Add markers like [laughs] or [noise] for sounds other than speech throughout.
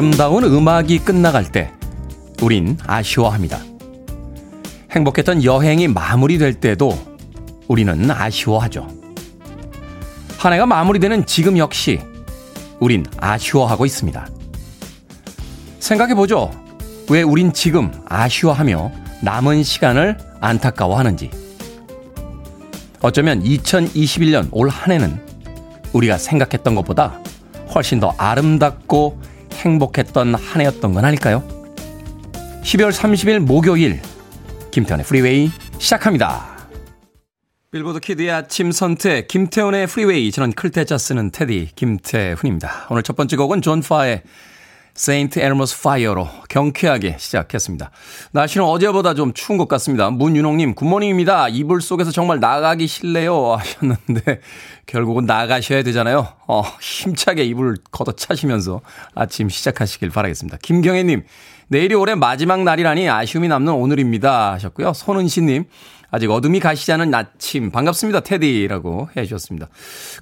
아름다운 음악이 끝나갈 때 우린 아쉬워합니다. 행복했던 여행이 마무리될 때도 우리는 아쉬워하죠. 한 해가 마무리되는 지금 역시 우린 아쉬워하고 있습니다. 생각해보죠. 왜 우린 지금 아쉬워하며 남은 시간을 안타까워하는지. 어쩌면 2021년 올 한 해는 우리가 생각했던 것보다 훨씬 더 아름답고 행복했던 한 해였던 건 아닐까요? 12월 30일 목요일 김태훈의 프리웨이 시작합니다. 빌보드 키드의 아침 선택 김태훈의 프리웨이 저는 클 태 자 쓰는 태디 김태훈입니다. 오늘 첫 번째 곡은 존 파의 St. Elmo's Fire로 경쾌하게 시작했습니다. 날씨는 어제보다 좀 추운 것 같습니다. 문윤홍님, 굿모닝입니다. 이불 속에서 정말 나가기 싫네요. 하셨는데, 결국은 나가셔야 되잖아요. 어, 힘차게 이불 걷어 차시면서 아침 시작하시길 바라겠습니다. 김경혜님, 내일이 올해 마지막 날이라니 아쉬움이 남는 오늘입니다. 하셨고요. 손은시님, 아직 어둠이 가시지 않은 아침 반갑습니다 테디라고 해 주셨습니다.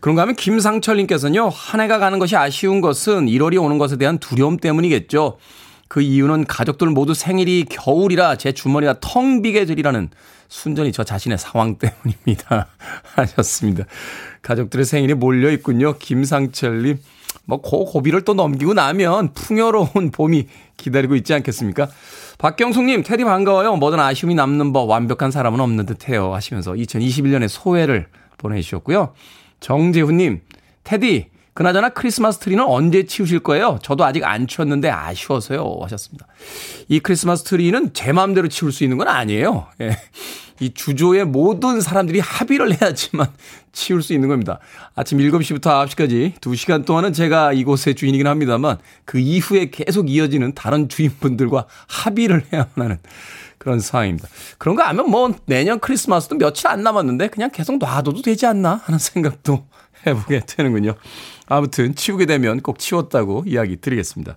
그런가 하면 김상철님께서는요 한 해가 가는 것이 아쉬운 것은 1월이 오는 것에 대한 두려움 때문이겠죠. 그 이유는 가족들 모두 생일이 겨울이라 제 주머니가 텅 비게 되리라는 순전히 저 자신의 상황 때문입니다. [laughs] 하셨습니다. 가족들의 생일이 몰려 있군요. 김상철님. 뭐, 고 고비를 또 넘기고 나면 풍요로운 [laughs] 봄이 기다리고 있지 않겠습니까? 박경숙님, 테디 반가워요. 뭐든 아쉬움이 남는 법 완벽한 사람은 없는 듯 해요. 하시면서 2021년의 소회를 보내주셨고요. 정재훈님, 테디, 그나저나 크리스마스 트리는 언제 치우실 거예요? 저도 아직 안 치웠는데 아쉬워서요. 하셨습니다. 이 크리스마스 트리는 제 마음대로 치울 수 있는 건 아니에요. 예. 이 주조의 모든 사람들이 합의를 해야지만 [laughs] 치울 수 있는 겁니다. 아침 7시부터 9시까지 2시간 동안은 제가 이곳의 주인이긴 합니다만 그 이후에 계속 이어지는 다른 주인분들과 합의를 해야만 하는 그런 상황입니다. 그런가 하면 뭐 내년 크리스마스도 며칠 안 남았는데 그냥 계속 놔둬도 되지 않나 하는 생각도 [laughs] 해보게 되는군요. 아무튼 치우게 되면 꼭 치웠다고 이야기 드리겠습니다.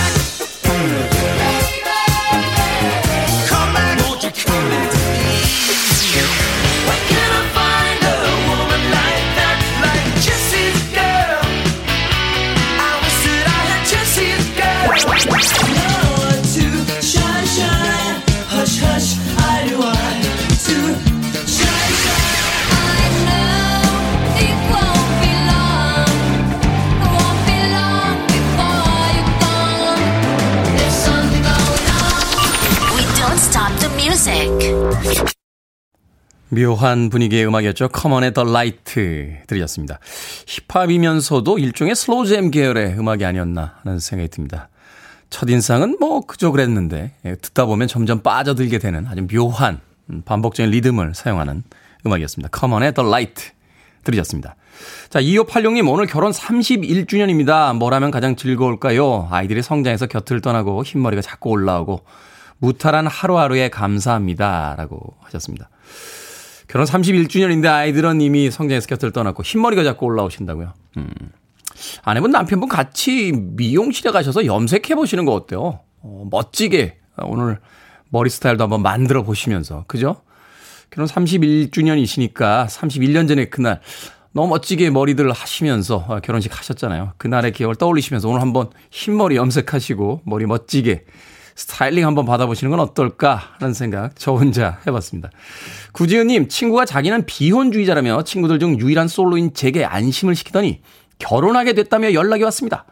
묘한 분위기의 음악이었죠. 커먼의 The Light 들으셨습니다. 힙합이면서도 일종의 slow jam 계열의 음악이 아니었나 하는 생각이 듭니다. 첫인상은 뭐 그저 그랬는데 예, 듣다 보면 점점 빠져들게 되는 아주 묘한 음, 반복적인 리듬을 사용하는 음악이었습니다. 커먼의 The Light 들으셨습니다. 자, 2586님 오늘 결혼 31주년입니다. 뭘 하면 가장 즐거울까요? 아이들이 성장해서 곁을 떠나고 흰머리가 자꾸 올라오고 무탈한 하루하루에 감사합니다. 라고 하셨습니다. 결혼 31주년인데 아이들은 이미 성장해서 곁을 떠났고 흰머리가 자꾸 올라오신다고요. 음. 아내분 남편분 같이 미용실에 가셔서 염색해 보시는 거 어때요? 어, 멋지게 오늘 머리 스타일도 한번 만들어 보시면서 그죠? 결혼 31주년이시니까 31년 전에 그날 너무 멋지게 머리들 하시면서 어, 결혼식 하셨잖아요. 그날의 기억을 떠올리시면서 오늘 한번 흰머리 염색하시고 머리 멋지게 스타일링 한번 받아보시는 건 어떨까 하는 생각 저 혼자 해봤습니다. 구지은님, 친구가 자기는 비혼주의자라며 친구들 중 유일한 솔로인 제게 안심을 시키더니 결혼하게 됐다며 연락이 왔습니다.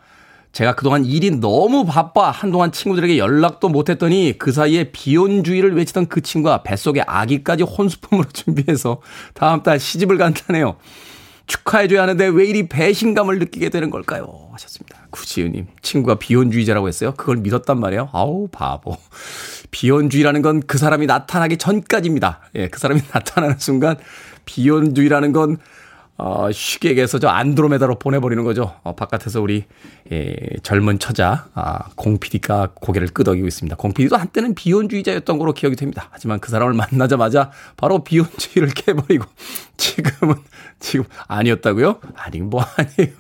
제가 그동안 일이 너무 바빠 한동안 친구들에게 연락도 못했더니 그 사이에 비혼주의를 외치던 그 친구가 뱃속에 아기까지 혼수품으로 [laughs] 준비해서 다음 달 시집을 간다네요. 축하해줘야 하는데 왜 이리 배신감을 느끼게 되는 걸까요? 하셨습니다. 구지은님, 친구가 비혼주의자라고 했어요? 그걸 믿었단 말이에요? 아우, 바보. 비혼주의라는 건 그 사람이 나타나기 전까지입니다. 예, 그 사람이 [laughs] 나타나는 순간 비혼주의라는 건 어, 쉬게에서 저 안드로메다로 보내버리는 거죠. 어, 바깥에서 우리 예, 젊은 처자 아, 공PD가 고개를 끄덕이고 있습니다. 공PD도 한때는 비혼주의자였던 걸로 기억이 됩니다. 하지만 그 사람을 만나자마자 바로 비혼주의를 [laughs] 깨버리고 지금은 지금 아니었다고요? 아니 뭐 아니에요.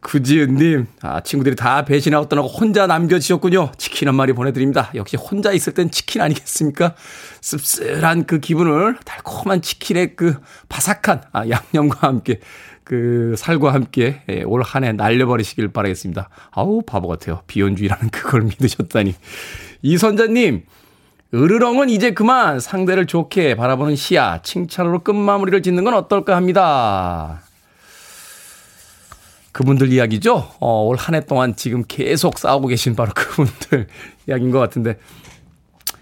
구지은님, 아, 친구들이 다 배신하고 떠나고 혼자 남겨지셨군요. 치킨 한 마리 보내드립니다. 역시 혼자 있을 땐 치킨 아니겠습니까? 씁쓸한 그 기분을 달콤한 치킨의 그 바삭한 아, 양념과 함께 그 살과 함께 예, 올 한 해 날려버리시길 바라겠습니다. 아우, 바보 같아요. 비혼주의라는 그걸 믿으셨다니. 이선자님, 으르렁은 이제 그만 상대를 좋게 바라보는 시야, 칭찬으로 끝마무리를 짓는 건 어떨까 합니다. 그분들 이야기죠. 어, 올 한 해 동안 지금 계속 싸우고 계신 바로 그분들 [laughs] 이야기인 것 같은데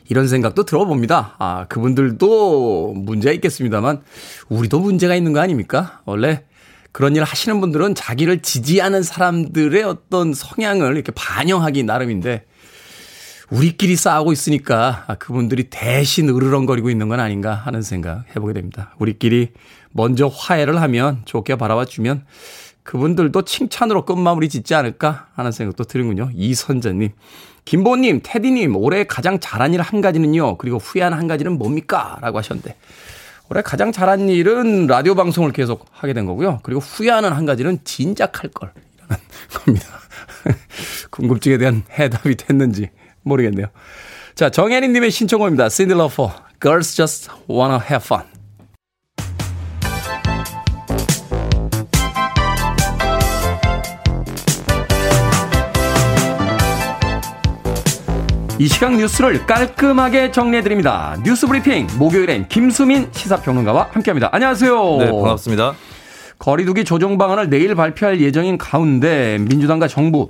이런 생각도 들어봅니다. 아, 그분들도 문제가 있겠습니다만 우리도 문제가 있는 거 아닙니까? 원래 그런 일을 하시는 분들은 자기를 지지하는 사람들의 어떤 성향을 이렇게 반영하기 나름인데 우리끼리 싸우고 있으니까 아, 그분들이 대신 으르렁거리고 있는 건 아닌가 하는 생각 해보게 됩니다. 우리끼리 먼저 화해를 하면 좋게 바라봐 주면 그분들도 칭찬으로 끝마무리 짓지 않을까 하는 생각도 드는군요. 이선자님. 김보님, 테디님, 올해 가장 잘한 일 한 가지는요. 그리고 후회한 한 가지는 뭡니까? 라고 하셨는데. 올해 가장 잘한 일은 라디오 방송을 계속 하게 된 거고요. 그리고 후회하는 한 가지는 진작 할 걸. 이라는 [laughs] 겁니다. [laughs] 궁금증에 대한 해답이 됐는지 모르겠네요. 자, 정혜린님의 신청곡입니다. 신들러퍼, Girls Just Wanna Have Fun. 이 시각 뉴스를 깔끔하게 정리해드립니다. 뉴스 브리핑 목요일엔 김수민 시사평론가와 함께합니다. 안녕하세요. 네, 반갑습니다. 거리두기 조정 방안을 내일 발표할 예정인 가운데 민주당과 정부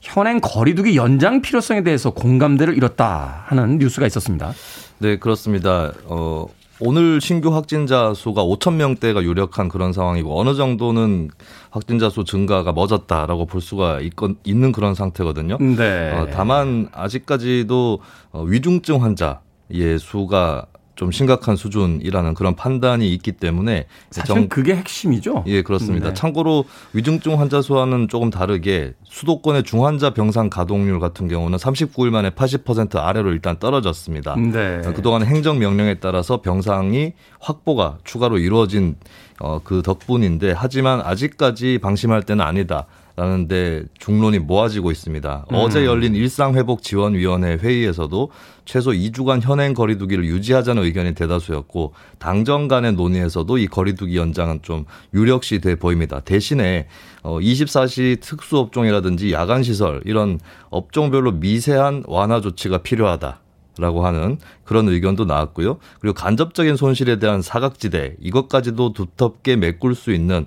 현행 거리두기 연장 필요성에 대해서 공감대를 이뤘다 하는 뉴스가 있었습니다. 네, 그렇습니다. 어, 오늘 신규 확진자 수가 5천 명대가 유력한 그런 상황이고 어느 정도는 확진자 수 증가가 멎었다라고 볼 수가 있건, 있는 그런 상태거든요. 네. 어, 다만 아직까지도 어, 위중증 환자의 수가 좀 심각한 수준이라는 그런 판단이 있기 때문에 사실 정... 그게 핵심이죠. 예, 그렇습니다. 네. 참고로 위중증 환자 수와는 조금 다르게 수도권의 중환자 병상 가동률 같은 경우는 39일 만에 80% 아래로 일단 떨어졌습니다. 네. 그동안 행정 명령에 따라서 병상이 확보가 추가로 이루어진 어, 그 덕분인데 하지만 아직까지 방심할 때는 아니다. 라는데 중론이 모아지고 있습니다. 음. 어제 열린 일상회복지원위원회 회의에서도 최소 2주간 현행 거리두기를 유지하자는 의견이 대다수였고 당정 간의 논의에서도 이 거리두기 연장은 좀 유력시 돼 보입니다. 대신에 어 24시 특수업종이라든지 야간 시설 이런 업종별로 미세한 완화 조치가 필요하다. 라고 하는 그런 의견도 나왔고요. 그리고 간접적인 손실에 대한 사각지대 이것까지도 두텁게 메꿀 수 있는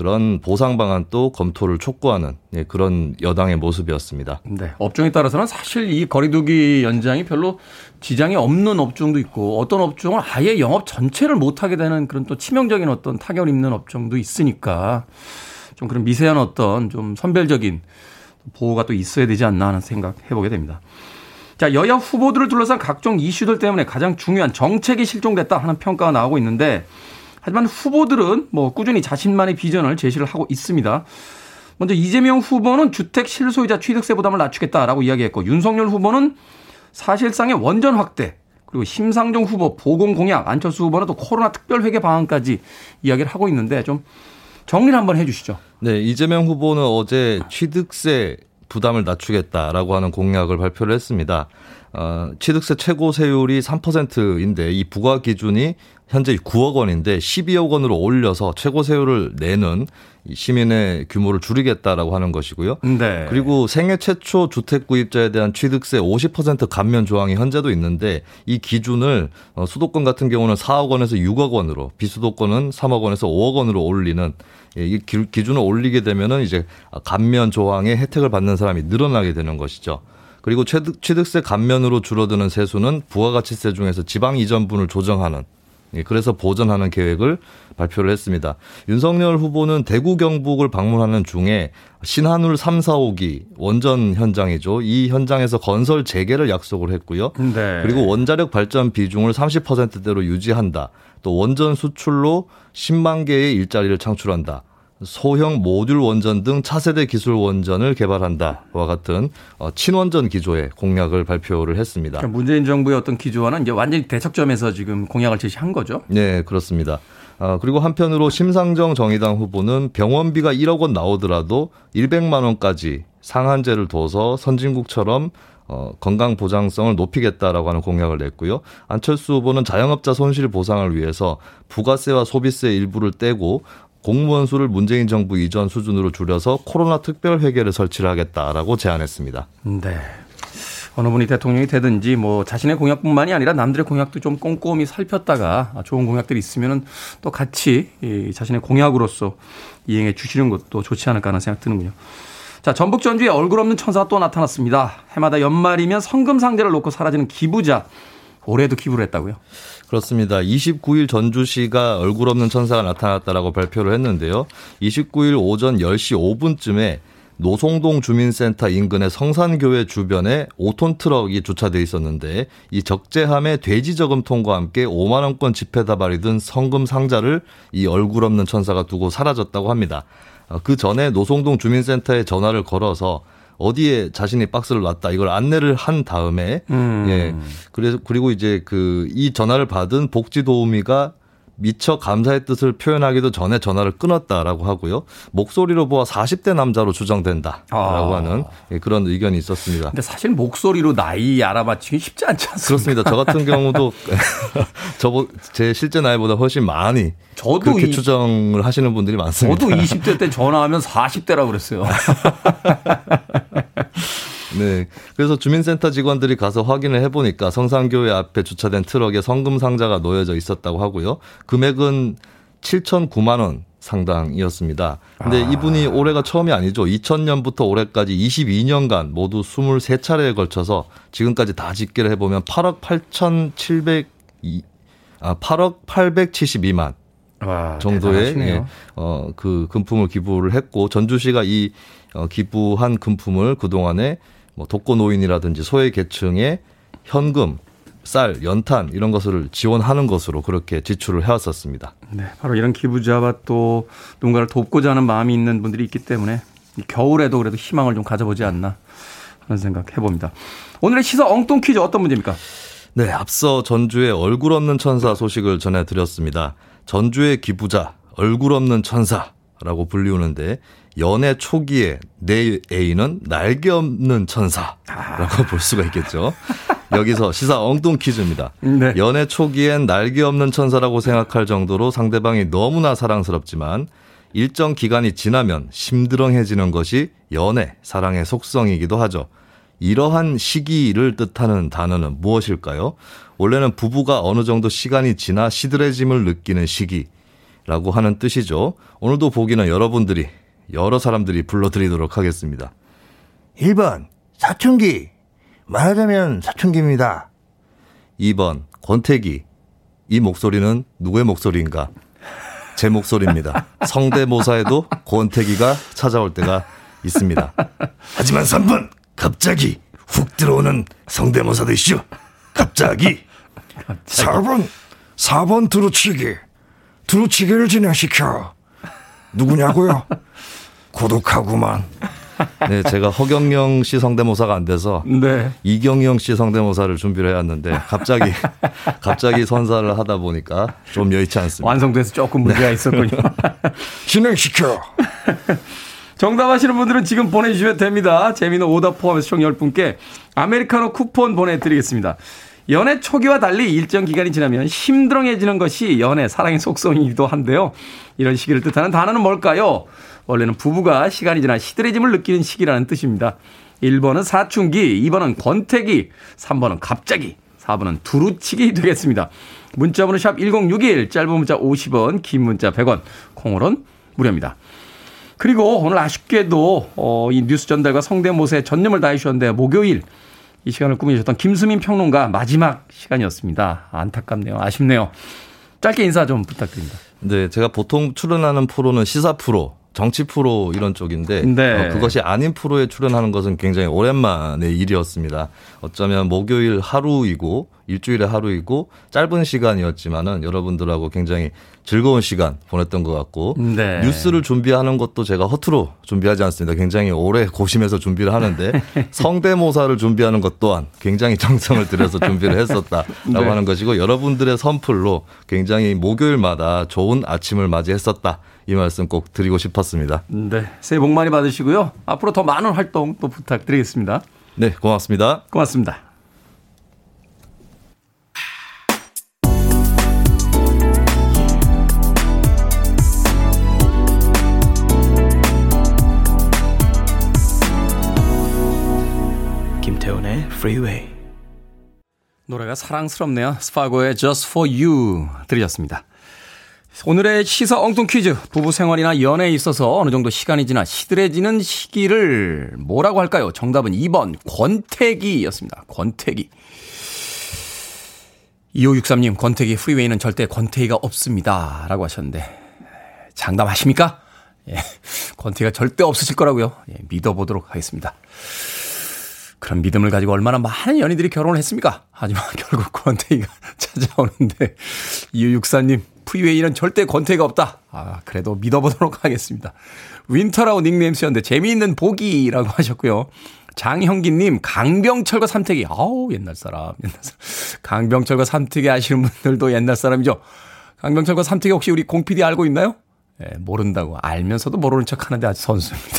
그런 보상 방안도 검토를 촉구하는 예, 그런 여당의 모습이었습니다. 네. 업종에 따라서는 사실 이 거리두기 연장이 별로 지장이 없는 업종도 있고 어떤 업종은 아예 영업 전체를 못하게 되는 그런 또 치명적인 어떤 타격을 입는 업종도 있으니까 좀 그런 미세한 어떤 좀 선별적인 보호가 또 있어야 되지 않나 하는 생각 해보게 됩니다. 자, 여야 후보들을 둘러싼 각종 이슈들 때문에 가장 중요한 정책이 실종됐다 하는 평가가 나오고 있는데 하지만 후보들은 뭐 꾸준히 자신만의 비전을 제시를 하고 있습니다. 먼저 이재명 후보는 주택 실소유자 취득세 부담을 낮추겠다라고 이야기했고 윤석열 후보는 사실상의 원전 확대 그리고 심상정 후보 보건 공약 안철수 후보는 또 코로나 특별 회계 방안까지 이야기를 하고 있는데 좀 정리를 한번 해 주시죠. 네, 이재명 후보는 어제 취득세 부담을 낮추겠다라고 하는 공약을 발표를 했습니다. 어, 취득세 최고 세율이 3%인데 이 부과 기준이 현재 9억 원인데 12억 원으로 올려서 최고 세율을 내는 시민의 규모를 줄이겠다라고 하는 것이고요. 네. 그리고 생애 최초 주택 구입자에 대한 취득세 50% 감면 조항이 현재도 있는데 이 기준을 어, 수도권 같은 경우는 4억 원에서 6억 원으로 비수도권은 3억 원에서 5억 원으로 올리는 예, 이 기준을 올리게 되면은 이제 감면 조항의 혜택을 받는 사람이 늘어나게 되는 것이죠. 그리고 취득, 취득세 감면으로 줄어드는 세수는 부가가치세 중에서 지방 이전분을 조정하는 예, 그래서 보전하는 계획을 발표를 했습니다. 윤석열 후보는 대구 경북을 방문하는 중에 신한울 3, 4, 5기 원전 현장이죠. 이 현장에서 건설 재개를 약속을 했고요. 네. 그리고 원자력 발전 비중을 30%대로 유지한다. 또 원전 수출로 10만 개의 일자리를 창출한다. 소형 모듈 원전 등 차세대 기술 원전을 개발한다와 같은 어, 친원전 기조의 공약을 발표를 했습니다. 그러니까 문재인 정부의 어떤 기조와는 이제 완전히 대척점에서 지금 공약을 제시한 거죠. 네, 그렇습니다. 아, 그리고 한편으로 심상정 정의당 후보는 병원비가 1억 원 나오더라도 100만 원까지 상한제를 둬서 선진국처럼 어, 건강 보장성을 높이겠다라고 하는 공약을 냈고요. 안철수 후보는 자영업자 손실 보상을 위해서 부가세와 소비세 일부를 떼고 공무원 수를 문재인 정부 이전 수준으로 줄여서 코로나 특별 회계를 설치를 하겠다라고 제안했습니다. 네. 어느 분이 대통령이 되든지 뭐 자신의 공약뿐만이 아니라 남들의 공약도 좀 꼼꼼히 살폈다가 좋은 공약들이 있으면은 또 같이 이 자신의 공약으로서 이행해 주시는 것도 좋지 않을까 하는 생각 드는군요. 자, 전북 전주에 얼굴 없는 천사가 또 나타났습니다. 해마다 연말이면 성금 상자를 놓고 사라지는 기부자. 올해도 기부를 했다고요? 그렇습니다. 29일 전주시가 얼굴 없는 천사가 나타났다라고 발표를 했는데요. 29일 오전 10시 5분쯤에 노송동 주민센터 인근의 성산교회 주변에 5톤 트럭이 주차돼 있었는데 이 적재함에 돼지 저금통과 함께 5만 원권 지폐 다발이 든 성금 상자를 이 얼굴 없는 천사가 두고 사라졌다고 합니다. 어, 그 전에 노송동 주민센터에 전화를 걸어서 어디에 자신이 박스를 놨다 이걸 안내를 한 다음에 음. 예 그래서 그리고 이제 그 이 전화를 받은 복지 도우미가 미처 감사의 뜻을 표현하기도 전에 전화를 끊었다라고 하고요. 목소리로 보아 40대 남자로 추정된다라고 아. 하는 예, 그런 의견이 있었습니다. 근데 사실 목소리로 나이 알아맞히기 쉽지 않지 않습니까? 그렇습니다. 저 같은 경우도 [laughs] 저보 제 실제 나이보다 훨씬 많이 저도 그렇게 이, 추정을 하시는 분들이 많습니다. 저도 20대 때 전화하면 40대라고 그랬어요. [laughs] 네. 그래서 주민센터 직원들이 가서 확인을 해보니까 성산교회 앞에 주차된 트럭에 성금 상자가 놓여져 있었다고 하고요. 금액은 7,009만 원 상당이었습니다. 근데 아. 이분이 올해가 처음이 아니죠. 2000년부터 올해까지 22년간 모두 23차례에 걸쳐서 지금까지 다 집계를 해보면 8억 8,700, 아, 8억 872만 와, 정도의 예, 어, 그 금품을 기부를 했고 전주시가 이 어, 기부한 금품을 그동안에 뭐 독거 노인이라든지 소외 계층에 현금, 쌀, 연탄 이런 것을 지원하는 것으로 그렇게 지출을 해왔었습니다. 네, 바로 이런 기부자와 또 누군가를 돕고자 하는 마음이 있는 분들이 있기 때문에 겨울에도 그래도 희망을 좀 가져보지 않나 그런 생각 해봅니다. 오늘의 시사 엉뚱 퀴즈 어떤 문제입니까? 네, 앞서 전주의 얼굴 없는 천사 소식을 전해드렸습니다. 전주의 기부자, 얼굴 없는 천사라고 불리우는데 연애 초기에 내 애인은 날개 없는 천사라고 아. 볼 수가 있겠죠. 여기서 시사 엉뚱 퀴즈입니다. 네. 연애 초기엔 날개 없는 천사라고 생각할 정도로 상대방이 너무나 사랑스럽지만 일정 기간이 지나면 심드렁해지는 것이 연애, 사랑의 속성이기도 하죠. 이러한 시기를 뜻하는 단어는 무엇일까요? 원래는 부부가 어느 정도 시간이 지나 시들해짐을 느끼는 시기라고 하는 뜻이죠. 오늘도 보기는 여러분들이 여러 사람들이 불러드리도록 하겠습니다. 1번 사춘기 말하자면 사춘기입니다. 2번 권태기 이 목소리는 누구의 목소리인가? 제 목소리입니다. [laughs] 성대모사에도 권태기가 찾아올 때가 있습니다. 하지만 3번 갑자기 훅 들어오는 성대모사도 있죠. 갑자기. 갑자기. 4번 4번 두루치기 두루치기를 진행시켜 누구냐고요? 고독하구만. [laughs] 네, 제가 허경영 씨 성대모사가 안 돼서 네. 이경영 씨 성대모사를 준비를 해왔는데 갑자기 [laughs] 갑자기 선사를 하다 보니까 좀 여의치 않습니다. 완성돼서 조금 문제가 네. 있었군요. [laughs] 진행시켜. 정답하시는 분들은 지금 보내주시면 됩니다. 재미는 오답 포함해서 총 10분께 아메리카노 쿠폰 보내드리겠습니다. 연애 초기와 달리 일정 기간이 지나면 힘들어해지는 것이 연애, 사랑의 속성이기도 한데요. 이런 시기를 뜻하는 단어는 뭘까요? 원래는 부부가 시간이 지나 시들해짐을 느끼는 시기라는 뜻입니다. 1번은 사춘기, 2번은 권태기, 3번은 갑자기, 4번은 두루치기 되겠습니다. 문자번호 샵 1061, 짧은 문자 50원, 긴 문자 100원, 콩으로는 무료입니다. 그리고 오늘 아쉽게도 어, 이 뉴스 전달과 성대모사에 전념을 다해 주셨는데 목요일 이 시간을 꾸미셨던 김수민 평론가 마지막 시간이었습니다. 안타깝네요. 아쉽네요. 짧게 인사 좀 부탁드립니다. 네, 제가 보통 출연하는 프로는 시사 프로, 정치 프로 이런 쪽인데 네. 어, 그것이 아닌 프로에 출연하는 것은 굉장히 오랜만의 일이었습니다. 어쩌면 목요일 하루이고 일주일에 하루이고 짧은 시간이었지만은 여러분들하고 굉장히 즐거운 시간 보냈던 것 같고 네. 뉴스를 준비하는 것도 제가 허투루 준비하지 않습니다. 굉장히 오래 고심해서 준비를 하는데 [laughs] 성대모사를 준비하는 것 또한 굉장히 정성을 들여서 준비를 했었다라고 [laughs] 네. 하는 것이고 여러분들의 선풀로 굉장히 목요일마다 좋은 아침을 맞이했었다. 이 말씀 꼭 드리고 싶었습니다. 네. 새해 복 많이 받으시고요. 앞으로 더 많은 활동 또 부탁드리겠습니다. 네, 고맙습니다. 고맙습니다. 김태훈의 Freeway. 노래가 사랑스럽네요. 스파고의 Just for You 들으셨습니다. 오늘의 시사 엉뚱 퀴즈. 부부 생활이나 연애에 있어서 어느 정도 시간이 지나 시들해지는 시기를 뭐라고 할까요? 정답은 2번 권태기였습니다. 권태기. 2563님, 권태기 프리웨이는 절대 권태기가 없습니다. 라고 하셨는데, 장담하십니까? 예, 권태기가 절대 없으실 거라고요. 예, 믿어보도록 하겠습니다. 그런 믿음을 가지고 얼마나 많은 연인들이 결혼을 했습니까? 하지만 [laughs] 결국 권태기가 [laughs] 찾아오는데, 2564님, 프리웨이는 절대 권태가 없다. 아, 그래도 믿어보도록 하겠습니다. 윈터라고 닉네임 쓰셨는데 재미있는 보기라고 하셨고요. 장형기님, 강병철과 삼태기. 아우, 옛날 사람, 옛날 사람. 강병철과 삼태기 아시는 분들도 옛날 사람이죠. 강병철과 삼태기 혹시 우리 공PD 알고 있나요? 예, 모른다고. 알면서도 모르는 척 하는데 아주 선수입니다.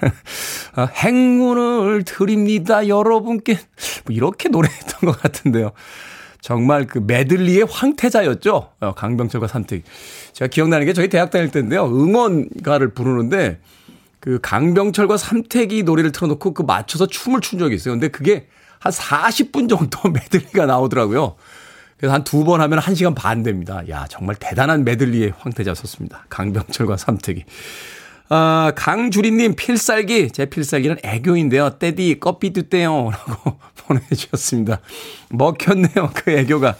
[laughs] 아, 행운을 드립니다, 여러분께. 뭐 이렇게 노래했던 것 같은데요. 정말 그 메들리의 황태자였죠. 어, 강병철과 산택. 제가 기억나는 게 저희 대학 다닐 때인데요. 응원가를 부르는데 그 강병철과 삼택이 노래를 틀어놓고 그 맞춰서 춤을 춘 적이 있어요. 근데 그게 한 40분 정도 [laughs] 메들리가 나오더라고요. 그래서 한 두 번 하면 1시간 반 됩니다. 야, 정말 대단한 메들리의 황태자였습니다. 강병철과 삼태기. 아, 강주리님 필살기. 제 필살기는 애교인데요. 떼디 껍비 뜯대요. [laughs] 라고 보내주셨습니다. 먹혔네요. 그 애교가.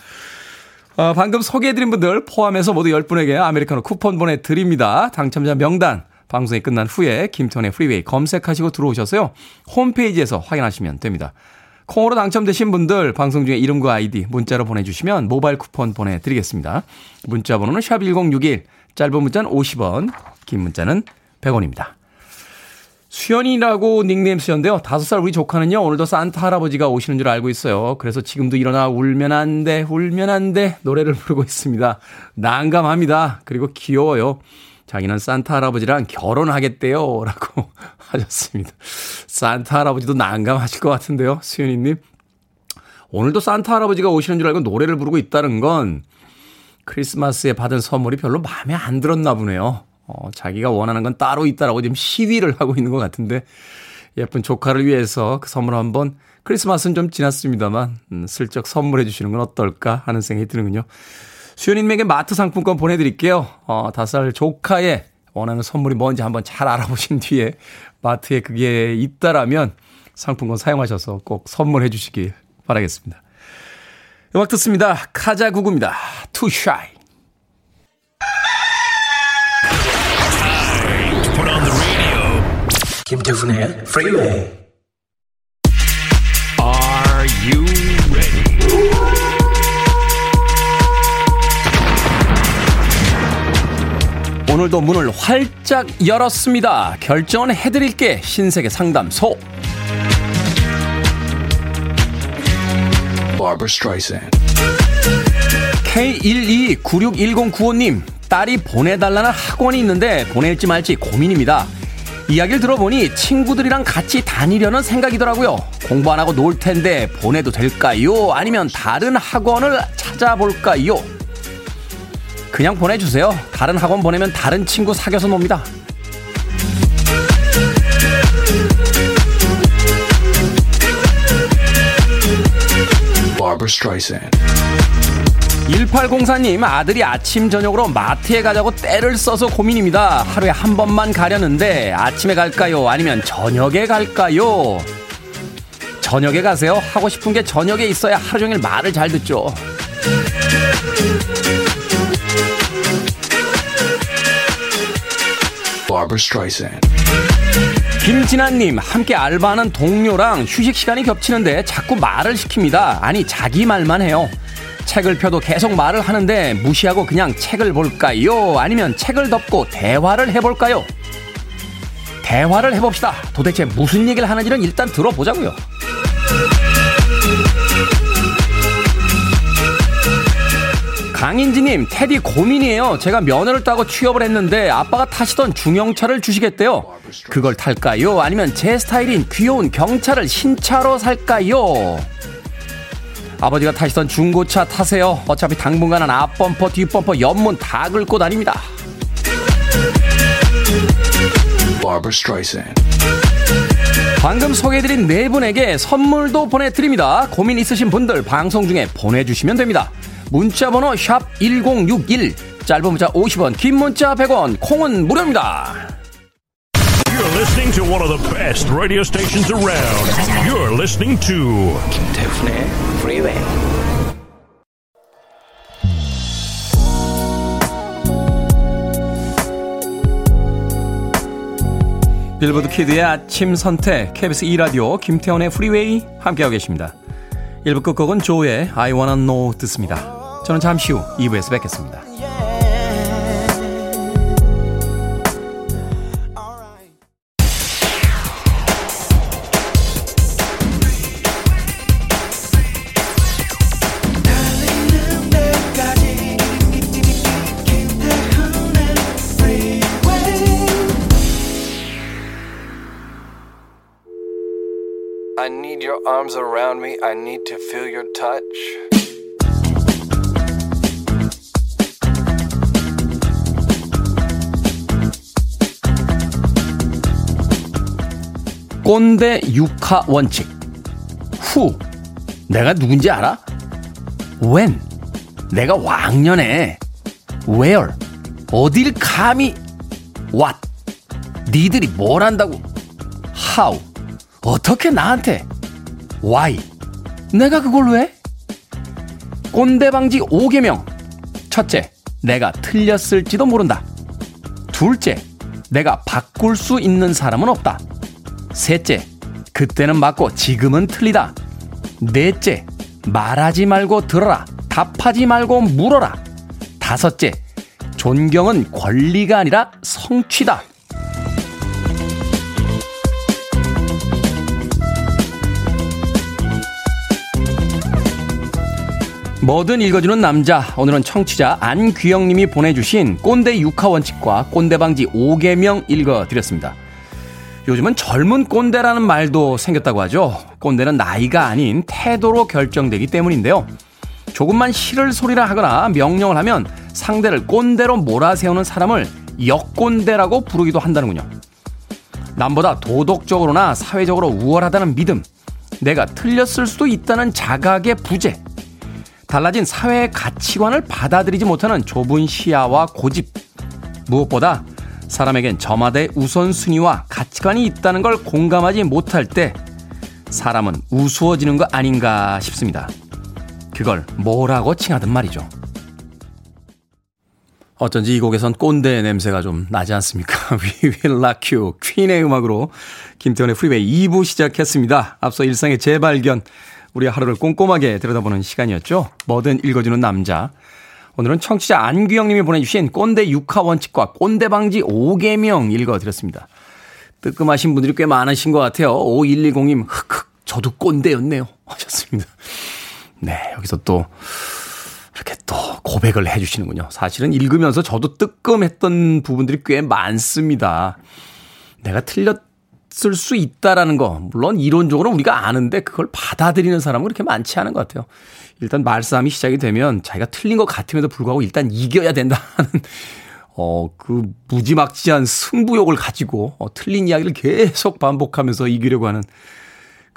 아, 방금 소개해드린 분들 포함해서 모두 10분에게 아메리카노 쿠폰 보내드립니다. 당첨자 명단 방송이 끝난 후에 김태훈의 프리웨이 검색하시고 들어오셔서요. 홈페이지에서 확인하시면 됩니다. 콩으로 당첨되신 분들 방송 중에 이름과 아이디 문자로 보내주시면 모바일 쿠폰 보내드리겠습니다. 문자 번호는 샵1061 짧은 문자는 50원 긴 문자는 100원입니다. 수연이라고 닉네임 쓰셨는데요. 다섯 살 우리 조카는요, 오늘도 산타 할아버지가 오시는 줄 알고 있어요. 그래서 지금도 일어나 울면 안 돼, 울면 안 돼, 노래를 부르고 있습니다. 난감합니다. 그리고 귀여워요. 자기는 산타 할아버지랑 결혼하겠대요. 라고 [laughs] 하셨습니다. 산타 할아버지도 난감하실 것 같은데요, 수연이님. 오늘도 산타 할아버지가 오시는 줄 알고 노래를 부르고 있다는 건 크리스마스에 받은 선물이 별로 마음에 안 들었나 보네요. 어, 자기가 원하는 건 따로 있다라고 지금 시위를 하고 있는 것 같은데 예쁜 조카를 위해서 그 선물 한번 크리스마스는 좀 지났습니다만 음, 슬쩍 선물해 주시는 건 어떨까 하는 생각이 드는군요. 수현님에게 마트 상품권 보내드릴게요. 어, 다섯 살 조카의 원하는 선물이 뭔지 한번 잘 알아보신 [laughs] 뒤에 마트에 그게 있다라면 상품권 사용하셔서 꼭 선물해 주시길 바라겠습니다. 음악 듣습니다. 카자구구입니다. Too Shy. 김태훈의 프리웨이 Are you ready? 오늘도 문을 활짝 열었습니다. 결정은 해드릴게 신세계 상담소. K12961095님 딸이 보내달라는 학원이 있는데 보낼지 말지 고민입니다. 이야기를 들어보니 친구들이랑 같이 다니려는 생각이더라고요. 공부 안 하고 놀 텐데 보내도 될까요? 아니면 다른 학원을 찾아볼까요? 그냥 보내주세요. 다른 학원 보내면 다른 친구 사귀어서 놉니다. 1804님 아들이 아침 저녁으로 마트에 가자고 때를 써서 고민입니다. 하루에 한 번만 가려는데 아침에 갈까요? 아니면 저녁에 갈까요? 저녁에 가세요. 하고 싶은 게 저녁에 있어야 하루 종일 말을 잘 듣죠. 김진아님, 함께 알바하는 동료랑 휴식 시간이 겹치는데 자꾸 말을 시킵니다. 아니, 자기 말만 해요. 책을 펴도 계속 말을 하는데 무시하고 그냥 책을 볼까요? 아니면 책을 덮고 대화를 해볼까요? 대화를 해봅시다. 도대체 무슨 얘기를 하는지는 일단 들어보자고요. 강인지님, 테디 고민이에요. 제가 면허를 따고 취업을 했는데 아빠가 타시던 중형차를 주시겠대요. 그걸 탈까요? 아니면 제 스타일인 귀여운 경차를 신차로 살까요? 아버지가 타시던 중고차 타세요. 어차피 당분간은 앞범퍼, 뒷범퍼, 옆문 다 긁고 다닙니다. 방금 소개해드린 네 분에게 선물도 보내드립니다. 고민 있으신 분들 방송 중에 보내주시면 됩니다. 문자번호 샵 1061, 짧은 문자 50원, 긴 문자 100원, 콩은 무료입니다. Listening to one of the best radio stations around. You're listening to 김태훈의 Freeway. 빌보드 키드의 아침 선택 KBS 2 라디오 김태훈의 프리웨이 함께하고 계십니다. 1부 끝곡은 조의 I Wanna Know 듣습니다. 저는 잠시 후 2부에서 뵙겠습니다. Your arms around me. I need to feel your touch. 꼰대 육하 원칙. 후. 내가 누군지 알아? when. 내가 왕년에 where. 어딜 감히 what. 니들이 뭘 한다고 how. 어떻게 나한테 why. 내가 그걸 왜? 꼰대 방지 5개명. 첫째, 내가 틀렸을지도 모른다. 둘째, 내가 바꿀 수 있는 사람은 없다. 셋째, 그때는 맞고 지금은 틀리다. 넷째, 말하지 말고 들어라. 답하지 말고 물어라. 다섯째, 존경은 권리가 아니라 성취다. 뭐든 읽어주는 남자. 오늘은 청취자 안귀영님이 보내주신 꼰대 육하 원칙과 꼰대 방지 5개명 읽어드렸습니다. 요즘은 젊은 꼰대라는 말도 생겼다고 하죠. 꼰대는 나이가 아닌 태도로 결정되기 때문인데요. 조금만 싫을 소리를 하거나 명령을 하면 상대를 꼰대로 몰아세우는 사람을 역꼰대라고 부르기도 한다는군요. 남보다 도덕적으로나 사회적으로 우월하다는 믿음, 내가 틀렸을 수도 있다는 자각의 부재, 달라진 사회의 가치관을 받아들이지 못하는 좁은 시야와 고집, 무엇보다 사람에겐 저마다의 우선순위와 가치관이 있다는 걸 공감하지 못할 때 사람은 우스워지는 거 아닌가 싶습니다. 그걸 뭐라고 칭하든 말이죠. 어쩐지 이 곡에선 꼰대 냄새가 좀 나지 않습니까? [laughs] We Will Rock You, 퀸의 음악으로 김태훈의 프리웨이 2부 시작했습니다. 앞서 일상의 재발견, 우리 하루를 꼼꼼하게 들여다보는 시간이었죠. 뭐든 읽어주는 남자. 오늘은 청취자 안규영님이 보내주신 꼰대 6하 원칙과 꼰대 방지 5계명 읽어드렸습니다. 뜨끔하신 분들이 꽤 많으신 것 같아요. 5110님, 흑흑, 저도 꼰대였네요. 하셨습니다. 네, 여기서 또, 이렇게 또 고백을 해주시는군요. 사실은 읽으면서 저도 뜨끔했던 부분들이 꽤 많습니다. 내가 틀렸 을 수 있다라는 거, 물론 이론적으로 우리가 아는데 그걸 받아들이는 사람은 그렇게 많지 않은 것 같아요. 일단 말싸움이 시작이 되면 자기가 틀린 것 같음에도 불구하고 일단 이겨야 된다는 어, 그 무지막지한 승부욕을 가지고 어, 틀린 이야기를 계속 반복하면서 이기려고 하는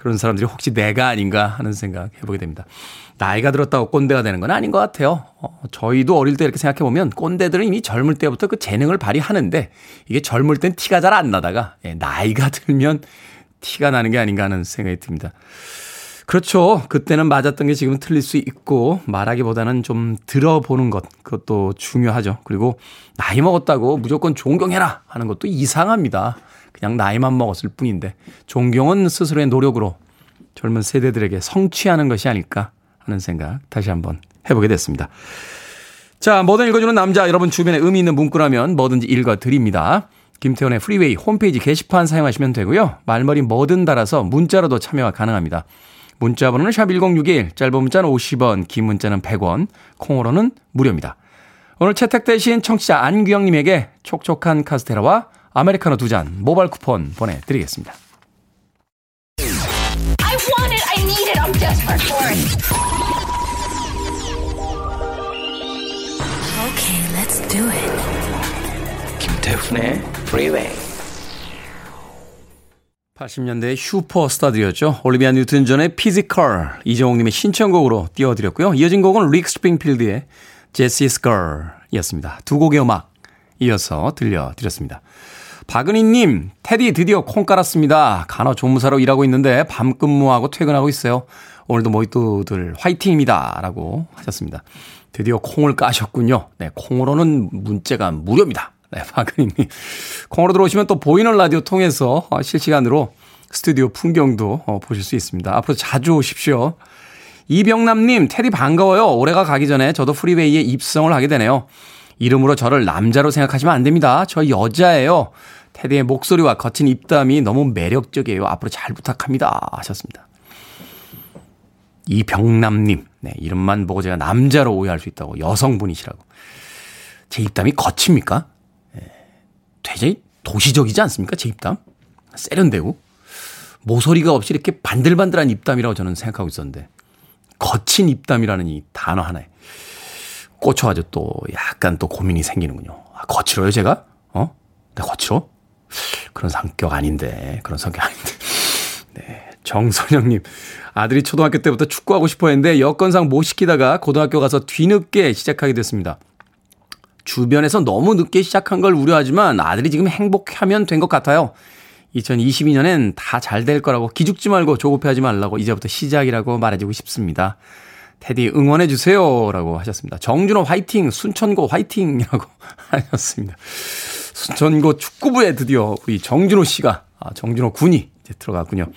그런 사람들이 혹시 내가 아닌가 하는 생각 해보게 됩니다. 나이가 들었다고 꼰대가 되는 건 아닌 것 같아요. 어, 저희도 어릴 때 이렇게 생각해보면 꼰대들은 이미 젊을 때부터 그 재능을 발휘하는데 이게 젊을 땐 티가 잘 안 나다가 예, 나이가 [laughs] 들면 티가 나는 게 아닌가 하는 생각이 듭니다. 그렇죠. 그때는 맞았던 게 지금은 틀릴 수 있고 말하기보다는 좀 들어보는 것 그것도 중요하죠. 그리고 나이 먹었다고 무조건 존경해라 하는 것도 이상합니다. 그냥 나이만 먹었을 뿐인데 존경은 스스로의 노력으로 젊은 세대들에게 성취하는 것이 아닐까 하는 생각 다시 한번 해보게 됐습니다. 자, 뭐든 읽어주는 남자 여러분 주변에 의미 있는 문구라면 뭐든지 읽어드립니다. 김태훈의 프리웨이 홈페이지 게시판 사용하시면 되고요. 말머리 뭐든 달아서 문자로도 참여가 가능합니다. 문자 번호는 샵1061, 짧은 문자는 50원, 긴 문자는 100원, 콩으로는 무료입니다. 오늘 채택되신 청취자 안규영님에게 촉촉한 카스테라와 아메리카노 두 잔 모바일 쿠폰 보내드리겠습니다. I want it, I need it, I'm desperate for it. Okay, let's do it. 김태훈의 Freeway. 80년대의 슈퍼스타들이었죠. 올리비아 뉴튼 존의 Physical, 이정옥님의 신청곡으로 띄워드렸고요. 이어진 곡은 릭 스프링필드의 제시스 걸이었습니다. 두 곡의 음악 이어서 들려드렸습니다. 박은희님, 테디 드디어 콩 깔았습니다. 간호 조무사로 일하고 있는데 밤 근무하고 퇴근하고 있어요. 오늘도 모히또들 화이팅입니다. 라고 하셨습니다. 드디어 콩을 까셨군요. 네, 콩으로는 문자가 무료입니다. 네, 박은희님. 콩으로 들어오시면 또 보이는 라디오 통해서 어, 실시간으로 스튜디오 풍경도 어, 보실 수 있습니다. 앞으로 자주 오십시오. 이병남님, 테디 반가워요. 올해가 가기 전에 저도 프리웨이에 입성을 하게 되네요. 이름으로 저를 남자로 생각하시면 안 됩니다. 저 여자예요. 테디의 목소리와 거친 입담이 너무 매력적이에요. 앞으로 잘 부탁합니다. 하셨습니다. 이병남님, 네, 이름만 보고 제가 남자로 오해할 수 있다고 여성분이시라고. 제 입담이 거칩니까? 되게 도시적이지 않습니까? 제 입담? 세련되고. 모서리가 없이 이렇게 반들반들한 입담이라고 저는 생각하고 있었는데. 거친 입담이라는 이 단어 하나에 꽂혀가지고 또 약간 또 고민이 생기는군요. 아, 거칠어요, 제가? 어? 나 거칠어? 그런 성격 아닌데. 그런 성격 아닌데. [laughs] 네. 정선영님. 아들이 초등학교 때부터 축구하고 싶어 했는데 여건상 못 시키다가 고등학교 가서 뒤늦게 시작하게 됐습니다. 주변에서 너무 늦게 시작한 걸 우려하지만 아들이 지금 행복하면 된 것 같아요. 2022년엔 다 잘 될 거라고 기죽지 말고 조급해하지 말라고 이제부터 시작이라고 말해주고 싶습니다. 테디 응원해 주세요. 라고 하셨습니다. 정준호 화이팅! 순천고 화이팅이라고 [laughs] 하셨습니다. 순천고 축구부에 드디어 우리 정준호 씨가, 아, 정준호 군이 이제 들어갔군요.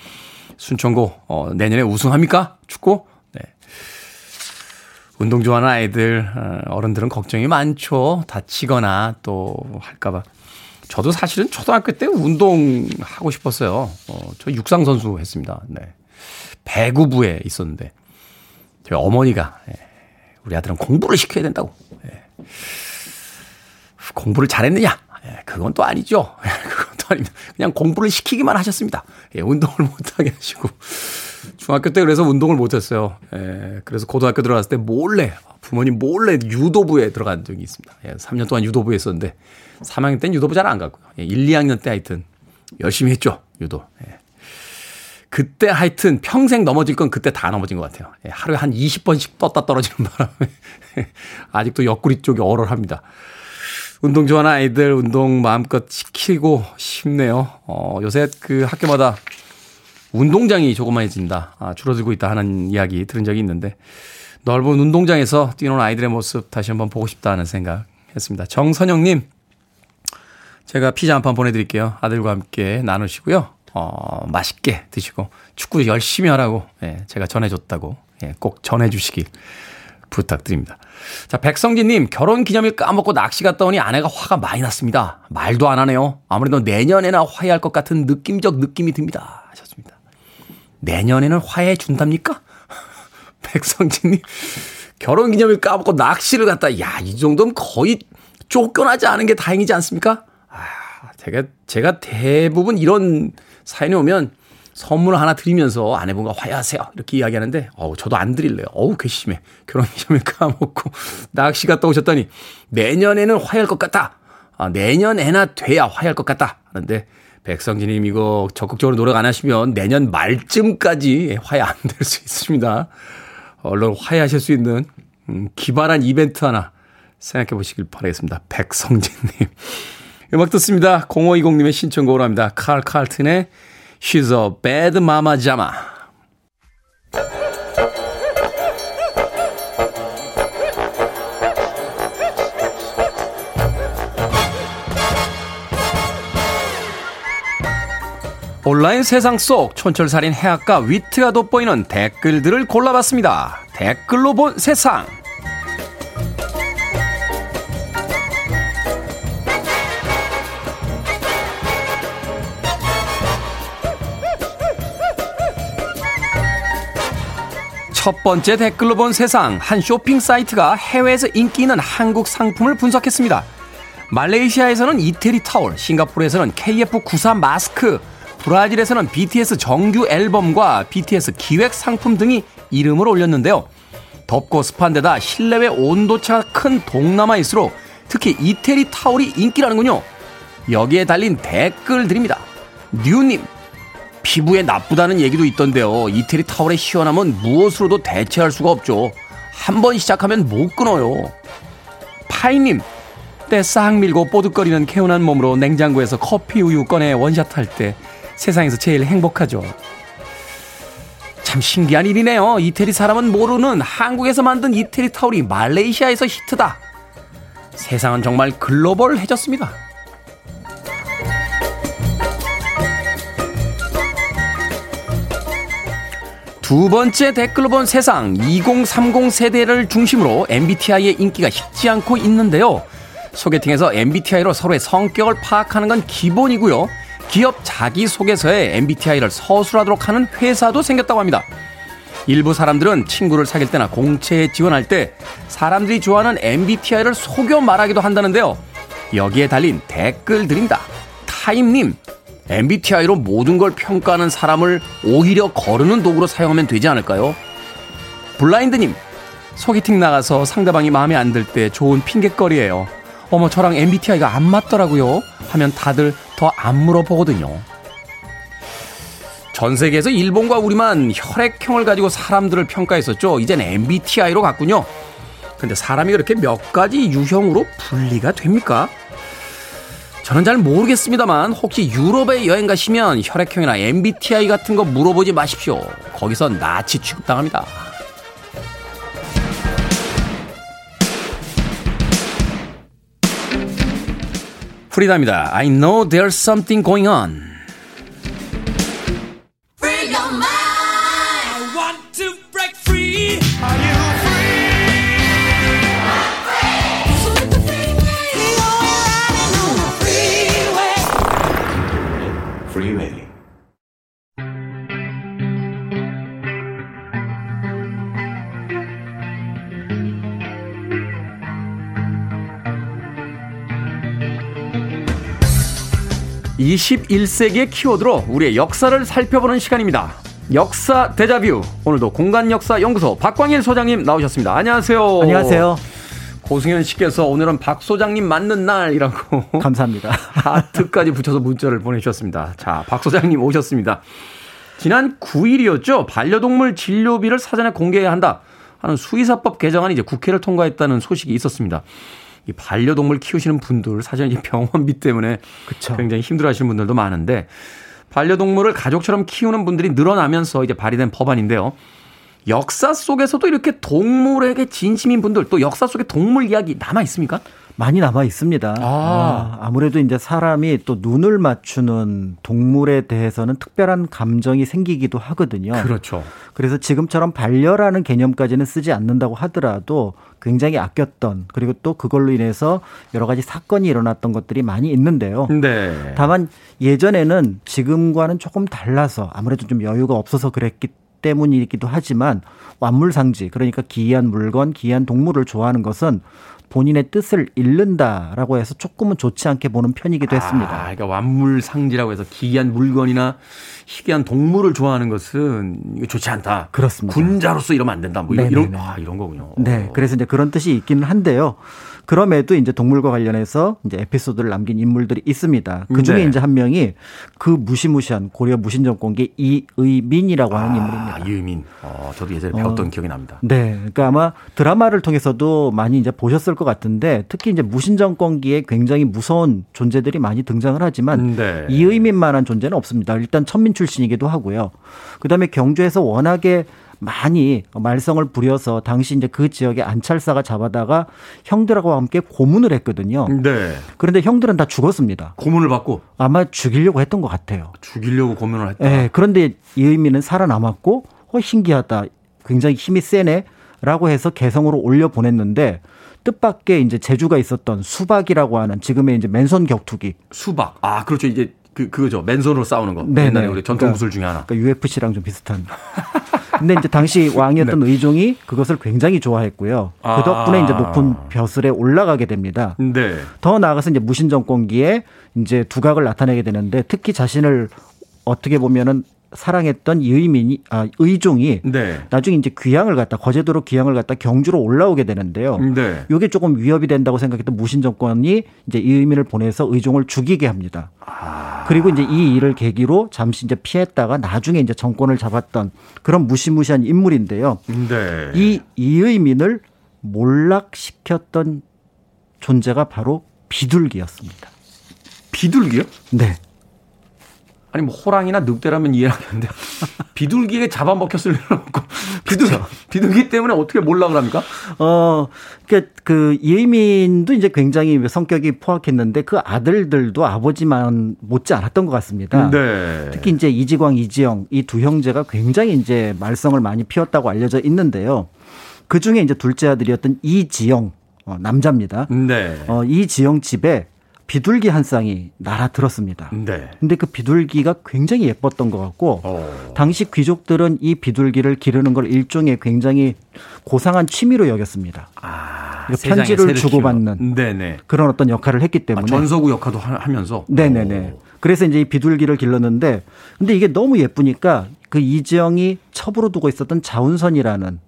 순천고, 어, 내년에 우승합니까? 축구? 운동 좋아하는 아이들, 어, 어른들은 걱정이 많죠. 다치거나 또 할까봐. 저도 사실은 초등학교 때 운동 하고 싶었어요. 어, 저 육상 선수 했습니다. 네. 배구부에 있었는데, 저희 어머니가, 예, 우리 아들은 공부를 시켜야 된다고. 예. 공부를 잘했느냐? 예, 그건 또 아니죠. 예, [laughs] 그건 또 아닙니다. 그냥 공부를 시키기만 하셨습니다. 예, 운동을 [laughs] 못하게 하시고. 중학교 때 그래서 운동을 못했어요. 예, 그래서 고등학교 들어갔을 때 몰래 부모님 몰래 유도부에 들어간 적이 있습니다. 예, 3년 동안 유도부에 있었는데 3학년 때는 유도부 잘 안 갔고요. 예, 1, 2학년 때 하여튼 열심히 했죠 유도. 예. 그때 하여튼 평생 넘어질 건 그때 다 넘어진 것 같아요. 예, 하루에 한 20번씩 떴다 떨어지는 바람에 [laughs] 아직도 옆구리 쪽이 얼얼합니다. 운동 좋아하는 아이들 운동 마음껏 시키고 싶네요. 어, 요새 그 학교마다 운동장이 조그만해진다, 아, 줄어들고 있다 하는 이야기 들은 적이 있는데 넓은 운동장에서 뛰노는 아이들의 모습 다시 한번 보고 싶다는 생각 했습니다. 정선영님, 제가 피자 한 판 보내드릴게요. 아들과 함께 나누시고요. 어, 맛있게 드시고 축구 열심히 하라고 예, 제가 전해줬다고 예, 꼭 전해주시길 부탁드립니다. 자, 백성진님, 결혼 기념일 까먹고 낚시 갔다 오니 아내가 화가 많이 났습니다. 말도 안 하네요. 아무래도 내년에나 화해할 것 같은 느낌적 느낌이 듭니다. 하셨습니다. 내년에는 화해해 준답니까? [laughs] 백성진님, 결혼 기념일 까먹고 낚시를 갔다. 야, 이 정도면 거의 쫓겨나지 않은 게 다행이지 않습니까? 아, 제가, 제가 대부분 이런 사연이 오면 선물 하나 드리면서 아내분과 화해하세요. 이렇게 이야기하는데, 어우, 저도 안 드릴래요. 어우, 괘씸해. 결혼 기념일 까먹고 [laughs] 낚시 갔다 오셨더니 내년에는 화해할 것 같다. 아, 내년에나 돼야 화해할 것 같다. 하는데, 백성진님 이거 적극적으로 노력 안 하시면 내년 말쯤까지 화해 안 될 수 있습니다. 얼른 화해하실 수 있는 음, 기발한 이벤트 하나 생각해 보시길 바라겠습니다. 백성진님. 음악 듣습니다. 0520님의 신청곡으로 합니다. 칼 칼튼의 She's a Bad Mama Jama. 온라인 세상 속 촌철살인 해학과 위트가 돋보이는 댓글들을 골라봤습니다. 댓글로 본 세상. 첫 번째 댓글로 본 세상 한 쇼핑 사이트가 해외에서 인기 있는 한국 상품을 분석했습니다. 말레이시아에서는 이태리 타월, 싱가포르에서는 KF94 마스크, 브라질에서는 BTS 정규 앨범과 BTS 기획 상품 등이 이름을 올렸는데요. 덥고 습한 데다 실내외 온도차가 큰 동남아일수록 특히 이태리 타올이 인기라는군요. 여기에 달린 댓글들입니다. 뉴님, 피부에 나쁘다는 얘기도 있던데요. 이태리 타올의 시원함은 무엇으로도 대체할 수가 없죠. 한 번 시작하면 못 끊어요. 파이님, 때싹 밀고 뽀득거리는 개운한 몸으로 냉장고에서 커피 우유 꺼내 원샷 할 때 세상에서 제일 행복하죠. 참 신기한 일이네요. 이태리 사람은 모르는 한국에서 만든 이태리 타올이 말레이시아에서 히트다. 세상은 정말 글로벌해졌습니다. 두 번째 댓글로 본 세상 2030 세대를 중심으로 MBTI의 인기가 식지 않고 있는데요. 소개팅에서 MBTI로 서로의 성격을 파악하는 건 기본이고요. 기업 자기소개서에 MBTI를 서술하도록 하는 회사도 생겼다고 합니다. 일부 사람들은 친구를 사귈 때나 공채에 지원할 때 사람들이 좋아하는 MBTI를 속여 말하기도 한다는데요. 여기에 달린 댓글들입니다. 타임님, MBTI로 모든 걸 평가하는 사람을 오히려 거르는 도구로 사용하면 되지 않을까요? 블라인드님, 소개팅 나가서 상대방이 마음에 안 들 때 좋은 핑계거리예요. 어머, 저랑 MBTI가 안 맞더라고요. 하면 다들 더 안 물어보거든요. 전 세계에서 일본과 우리만 혈액형을 가지고 사람들을 평가했었죠. 이젠 MBTI로 갔군요. 근데 사람이 그렇게 몇 가지 유형으로 분리가 됩니까? 저는 잘 모르겠습니다만 혹시 유럽에 여행 가시면 혈액형이나 MBTI 같은 거 물어보지 마십시오. 거기서 나치 취급당합니다. 프리다입니다. I know there's something going on. 21세기의 키워드로 우리의 역사를 살펴보는 시간입니다. 역사 대자뷰. 오늘도 공간 역사 연구소 박광일 소장님 나오셨습니다. 안녕하세요. 안녕하세요. 고승현 씨께서 오늘은 박 소장님 맞는 날이라고. 감사합니다. [laughs] 하트까지 붙여서 문자를 보내주셨습니다. 자, 박 소장님 오셨습니다. 지난 9일이었죠. 반려동물 진료비를 사전에 공개해야 한다 하는 수의사법 개정안이 이제 국회를 통과했다는 소식이 있었습니다. 이 반려동물 키우시는 분들 사실 이 병원비 때문에 그쵸. 굉장히 힘들어하시는 분들도 많은데 반려동물을 가족처럼 키우는 분들이 늘어나면서 이제 발의된 법안인데요. 역사 속에서도 이렇게 동물에게 진심인 분들 또 역사 속에 동물 이야기 남아 있습니까? 많이 남아 있습니다. 아. 아. 무래도 이제 사람이 또 눈을 맞추는 동물에 대해서는 특별한 감정이 생기기도 하거든요. 그렇죠. 그래서 지금처럼 반려라는 개념까지는 쓰지 않는다고 하더라도 굉장히 아꼈던 그리고 또 그걸로 인해서 여러 가지 사건이 일어났던 것들이 많이 있는데요. 네. 다만 예전에는 지금과는 조금 달라서 아무래도 좀 여유가 없어서 그랬기 때문이기도 하지만 완물상지 그러니까 기이한 물건, 기이한 동물을 좋아하는 것은 본인의 뜻을 잃는다라고 해서 조금은 좋지 않게 보는 편이기도 했습니다. 아, 그러니까 완물상지라고 해서 기이한 물건이나 희귀한 동물을 좋아하는 것은 좋지 않다. 그렇습니다. 군자로서 이러면 안 된다. 뭐 네네네. 이런 아, 이런 거군요. 네, 그래서 이제 그런 뜻이 있기는 한데요. 그럼에도 이제 동물과 관련해서 이제 에피소드를 남긴 인물들이 있습니다. 그 중에 네. 이제 한 명이 그 무시무시한 고려 무신정권계 이의민이라고 하는 아, 인물입니다. 이의민. 어, 저도 예전에 배웠던 어, 기억이 납니다. 네. 그러니까 아마 드라마를 통해서도 많이 이제 보셨을 것 같은데 특히 이제 무신정권기에 굉장히 무서운 존재들이 많이 등장을 하지만 네. 이의민만한 존재는 없습니다. 일단 천민 출신이기도 하고요. 그다음에 경주에서 워낙에 많이 말썽을 부려서 당시 이제 그 지역에 안찰사가 잡아다가 형들하고 함께 고문을 했거든요. 네. 그런데 형들은 다 죽었습니다. 고문을 받고 아마 죽이려고 했던 것 같아요. 죽이려고 고문을 했다. 네. 그런데 이의민은 살아남았고 어 신기하다. 굉장히 힘이 세네라고 해서 개성으로 올려 보냈는데 뜻밖의 이제 재주가 있었던 수박이라고 하는 지금의 이제 맨손 격투기. 수박. 아, 그렇죠. 이제 그 그거죠. 맨손으로 싸우는 거. 네네. 옛날에 우리 전통 무술 중에 하나. 그러니까 UFC랑 좀 비슷한. 근데 이제 당시 [laughs] 왕이었던 네. 의종이 그것을 굉장히 좋아했고요. 그 아. 덕분에 이제 높은 벼슬에 올라가게 됩니다. 네. 더 나아가서 이제 무신 정권기에 이제 두각을 나타내게 되는데 특히 자신을 어떻게 보면은 사랑했던 의민이 아 의종이 네. 나중에 이제 귀향을 갖다 거제도로 귀향을 갖다 경주로 올라오게 되는데요. 네. 이게 조금 위협이 된다고 생각했던 무신 정권이 이제 이 의민을 보내서 의종을 죽이게 합니다. 아. 그리고 이제 이 일을 계기로 잠시 이제 피했다가 나중에 이제 정권을 잡았던 그런 무시무시한 인물인데요. 네. 이 이의민을 몰락시켰던 존재가 바로 비둘기였습니다. 비둘기요? 네. 아니 뭐 호랑이나 늑대라면 이해하겠는데 [laughs] 비둘기에 잡아먹혔을 리는 없고 비둘 비둘기 때문에 어떻게 몰락을 합니까? 어, 그러니까 그 예민도 이제 굉장히 성격이 포악했는데 그 아들들도 아버지만 못지 않았던 것 같습니다. 네. 특히 이제 이지광, 이지영 이 두 형제가 굉장히 이제 말썽을 많이 피웠다고 알려져 있는데요. 그 중에 이제 둘째 아들이었던 이지영 어, 남자입니다. 네. 어, 이지영 집에 비둘기 한 쌍이 날아들었습니다. 네. 근데 그 비둘기가 굉장히 예뻤던 것 같고 어. 당시 귀족들은 이 비둘기를 기르는 걸 일종의 굉장히 고상한 취미로 여겼습니다. 아, 편지를 주고받는 네네. 그런 어떤 역할을 했기 때문에 아, 전서구 역할도 하면서 네네네. 오. 그래서 이제 이 비둘기를 길렀는데 근데 이게 너무 예쁘니까 그 이지영이 첩으로 두고 있었던 자운선이라는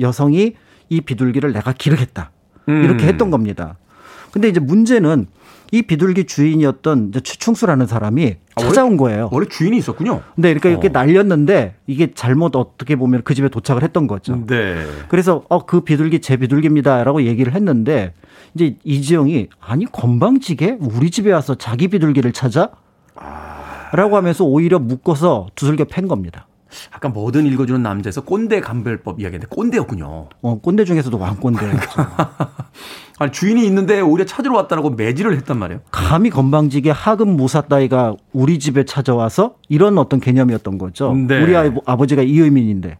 여성이 이 비둘기를 내가 기르겠다 이렇게 음. 했던 겁니다. 근데 이제 문제는 이 비둘기 주인이었던 최충수라는 사람이 아, 찾아온 원래, 거예요. 원래 주인이 있었군요. 네, 그러니까 이렇게 어. 날렸는데 이게 잘못 어떻게 보면 그 집에 도착을 했던 거죠. 네. 그래서 어 그 비둘기 제 비둘기입니다라고 얘기를 했는데 이제 이지영이 아니 건방지게 우리 집에 와서 자기 비둘기를 찾아? 아... 라고 하면서 오히려 묶어서 두들겨 팬 겁니다. 아까 뭐든 읽어주는 남자에서 꼰대 감별법 이야기인데 꼰대였군요. 어, 꼰대 중에서도 왕꼰대였죠. 아니 주인이 있는데 오히려 찾으러 왔다라고 매질을 했단 말이에요. 감히 건방지게 하급 무사 따위가 우리 집에 찾아와서 이런 어떤 개념이었던 거죠. 네. 우리 아버지가 이의민인데.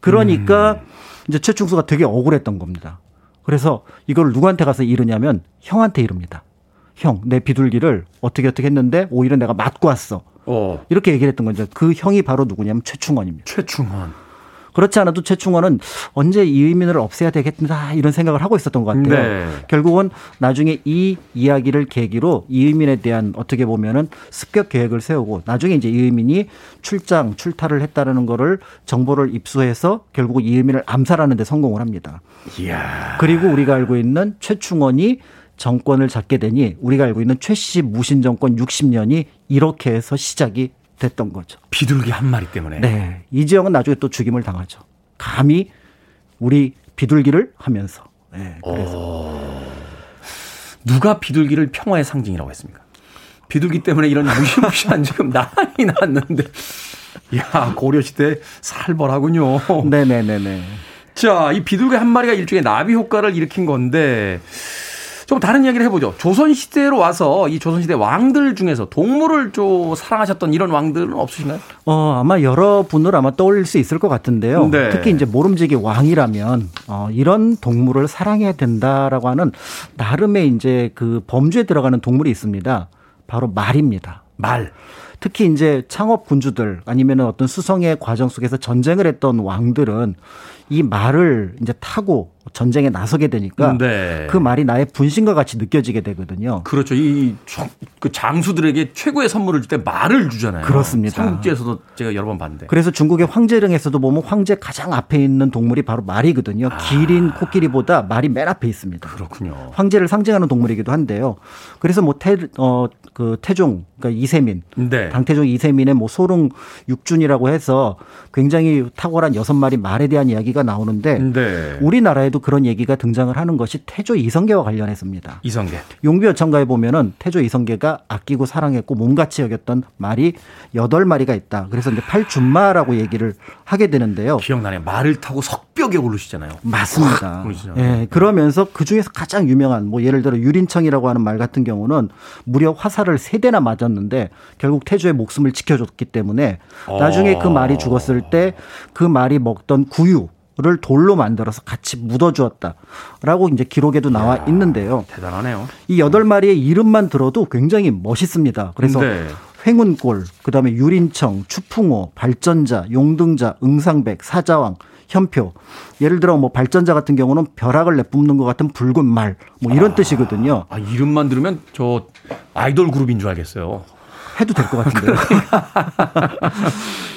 그러니까 음. 이제 최충수가 되게 억울했던 겁니다. 그래서 이걸 누구한테 가서 이르냐면 형한테 이릅니다. 형, 내 비둘기를 어떻게 어떻게 했는데 오히려 내가 맞고 왔어. 어. 이렇게 얘기를 했던 거죠. 그 형이 바로 누구냐면 최충원입니다. 최충원. 그렇지 않아도 최충원은 언제 이 의민을 없애야 되겠다 이런 생각을 하고 있었던 것 같아요. 네. 결국은 나중에 이 이야기를 계기로 이의민에 대한 어떻게 보면은 습격 계획을 세우고 나중에 이제 이의민이 출장 출타를 했다라는 거를 정보를 입수해서 결국 이의민을 암살하는 데 성공을 합니다. 이야. 그리고 우리가 알고 있는 최충원이 정권을 잡게 되니 우리가 알고 있는 최 씨 무신 정권 60년이 이렇게 해서 시작이 됐던 거죠. 비둘기 한 마리 때문에. 네. 이지영은 나중에 또 죽임을 당하죠. 감히 우리 비둘기를 하면서. 네. 그래서. 오. 누가 비둘기를 평화의 상징이라고 했습니까? 비둘기 때문에 이런 무시무시한 [laughs] 지금 난이 났는데. 야, 고려시대 살벌하군요. 네네네네. 자, 이 비둘기 한 마리가 일종의 나비 효과를 일으킨 건데, 좀 다른 이야기를 해보죠. 조선시대로 와서 이 조선시대 왕들 중에서 동물을 좀 사랑하셨던 이런 왕들은 없으신가요? 어, 아마 여러 분을 아마 떠올릴 수 있을 것 같은데요. 네. 특히 이제 모름지기 왕이라면 어, 이런 동물을 사랑해야 된다라고 하는 나름의 이제 그 범주에 들어가는 동물이 있습니다. 바로 말입니다. 말. 특히 이제 창업 군주들 아니면 어떤 수성의 과정 속에서 전쟁을 했던 왕들은 이 말을 이제 타고 전쟁에 나서게 되니까 네. 그 말이 나의 분신과 같이 느껴지게 되거든요. 그렇죠. 이 그 장수들에게 최고의 선물을 줄 때 말을 주잖아요. 그렇습니다. 삼국지에서도 제가 여러 번 봤는데. 그래서 중국의 황제령에서도 보면 황제 가장 앞에 있는 동물이 바로 말이거든요. 아. 기린, 코끼리보다 말이 맨 앞에 있습니다. 그렇군요. 황제를 상징하는 동물이기도 한데요. 그래서 뭐 태, 어, 그 태종, 그러니까 이세민, 네. 네. 당태종 이세민의 뭐 소릉 육준이라고 해서 굉장히 탁월한 여섯 마리 말에 대한 이야기가 나오는데 네. 우리나라에도 그런 얘기가 등장을 하는 것이 태조 이성계와 관련해서입니다. 이성계. 용비 어천가에 보면은 태조 이성계가 아끼고 사랑했고 몸같이 여겼던 말이 여덟 마리가 있다. 그래서 이제 팔준마라고 얘기를 하게 되는데요. 기억나네요. 말을 타고 석벽에 오르시잖아요. 맞습니다. 예. 네. 그러면서 그 중에서 가장 유명한 뭐 예를 들어 유린청이라고 하는 말 같은 경우는 무려 화살을 세 대나 맞았는데 결국 태조의 목숨을 지켜줬기 때문에 나중에 그 말이 죽었을 때 그 말이 먹던 구유 를 돌로 만들어서 같이 묻어주었다라고 이제 기록에도 나와 야 있는데요. 대단하네요. 이 여덟 마리의 이름만 들어도 굉장히 멋있습니다. 그래서 네. 횡운골, 그다음에 유린청, 추풍호, 발전자, 용등자, 응상백, 사자왕, 현표. 예를 들어 뭐 발전자 같은 경우는 벼락을 내뿜는 것 같은 붉은 말, 뭐 이런 아, 뜻이거든요. 아, 이름만 들으면 저 아이돌 그룹인 줄 알겠어요. 해도 될 것 같은데요. [laughs]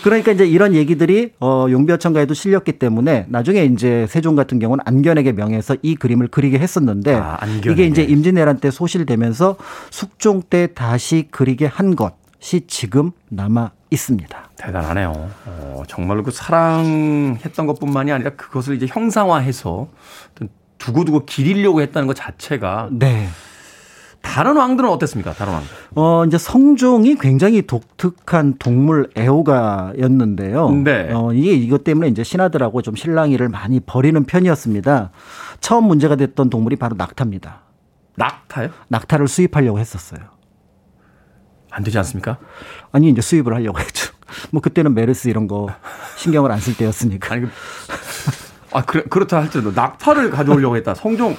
그러니까 이제 이런 얘기들이 어 용비어천가에도 실렸기 때문에 나중에 이제 세종 같은 경우는 안견에게 명해서 이 그림을 그리게 했었는데 아, 이게 이제 임진왜란 때 소실되면서 숙종 때 다시 그리게 한 것이 지금 남아 있습니다. 대단하네요. 어, 정말로 그 사랑했던 것뿐만이 아니라 그것을 이제 형상화해서 두고두고 기리려고 했다는 것 자체가 네. 다른 왕들은 어땠습니까? 다른 왕들. 어, 이제 성종이 굉장히 독특한 동물 애호가였는데요. 네. 어, 이게 이것 때문에 이제 신하들하고 좀 실랑이를 많이 벌이는 편이었습니다. 처음 문제가 됐던 동물이 바로 낙타입니다. 낙타요? 낙타를 수입하려고 했었어요. 안 되지 않습니까? 아니, 이제 수입을 하려고 했죠. [laughs] 뭐 그때는 메르스 이런 거 신경을 안 쓸 때였으니까. 아니, 그, 아, 그래, 그렇다 할지라도 낙타를 가져오려고 했다. 성종